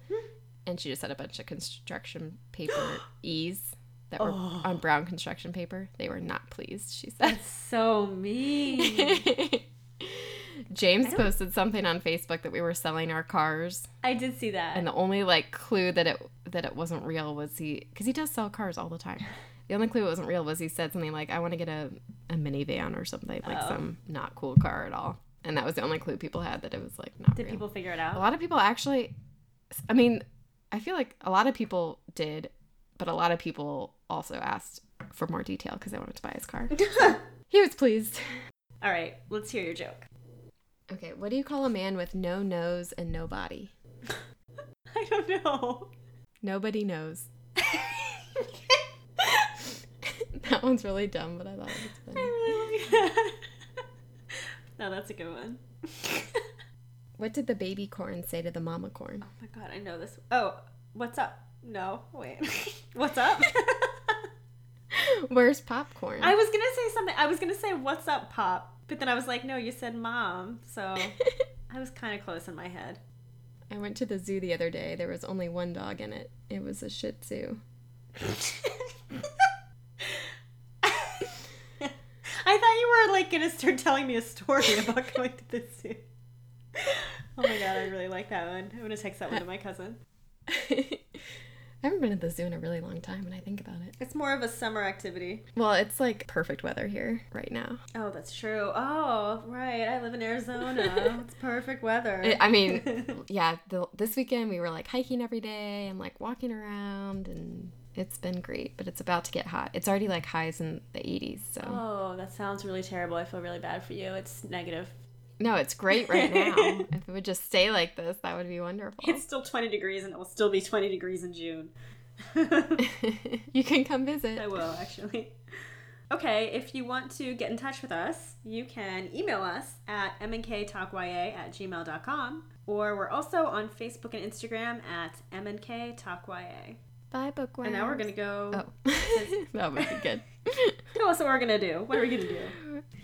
and she just had a bunch of construction paper E's that were Oh. on brown construction paper. They were not pleased. She said. That's so mean. James posted something on Facebook that we were selling our cars, I did see that. and the only like clue that it that it wasn't real was he because he does sell cars all the time. The only clue it wasn't real was he said something like, "I want to get a a minivan or something like Oh. some not cool car at all," and that was the only clue people had that it was like not Did real. people figure it out? a lot of people actually, I mean, I feel like a lot of people did, but a lot of people also asked for more detail because they wanted to buy his car. he was pleased. All right, let's hear your joke. Okay, what do you call a man with no nose and no body? I don't know. Nobody knows. that one's really dumb, but I thought it was I funny. really like that. no, that's a good one. What did the baby corn say to the mama corn? Oh my god, I know this. Oh, what's up? No, wait. what's up? Where's popcorn? I was gonna say something. I was gonna say what's up, Pop, but then I was like, no, you said mom. So I was kind of close in my head. I went to the zoo the other day. There was only one dog in it. It was a Shih Tzu. I thought you were like gonna start telling me a story about going to the zoo. Oh my god, I really like that one. I'm gonna text that one to my cousin. I haven't been to the zoo in a really long time when I think about it. It's more of a summer activity. Well, it's like perfect weather here right now. Oh, that's true. Oh, right. I live in Arizona. it's perfect weather. I- I mean, yeah, the, this weekend we were like hiking every day and like walking around, and it's been great, but it's about to get hot. It's already like highs in the 80s, so. oh, that sounds really terrible. I feel really bad for you. It's negative. No, it's great right now. if it would just stay like this, that would be wonderful. It's still 20 degrees and it will still be 20 degrees in June. you can come visit. I will, actually. Okay, if you want to get in touch with us, you can email us at mnktalkya at gmail.com, or we're also on Facebook and Instagram at mnktalkya. Bye, bookworm. And now we're going to go. Oh, that would be good. Tell us what we're going to do. What are we going to do?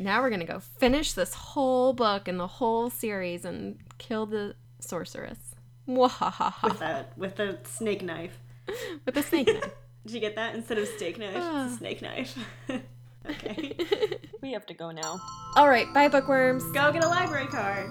Now we're gonna go finish this whole book and the whole series and kill the sorceress. Mwahaha. With a, with a snake knife. With a snake knife. Did you get that? Instead of steak knife, it's a ah. snake knife. okay. we have to go now. All right, bye, bookworms. Go get a library card.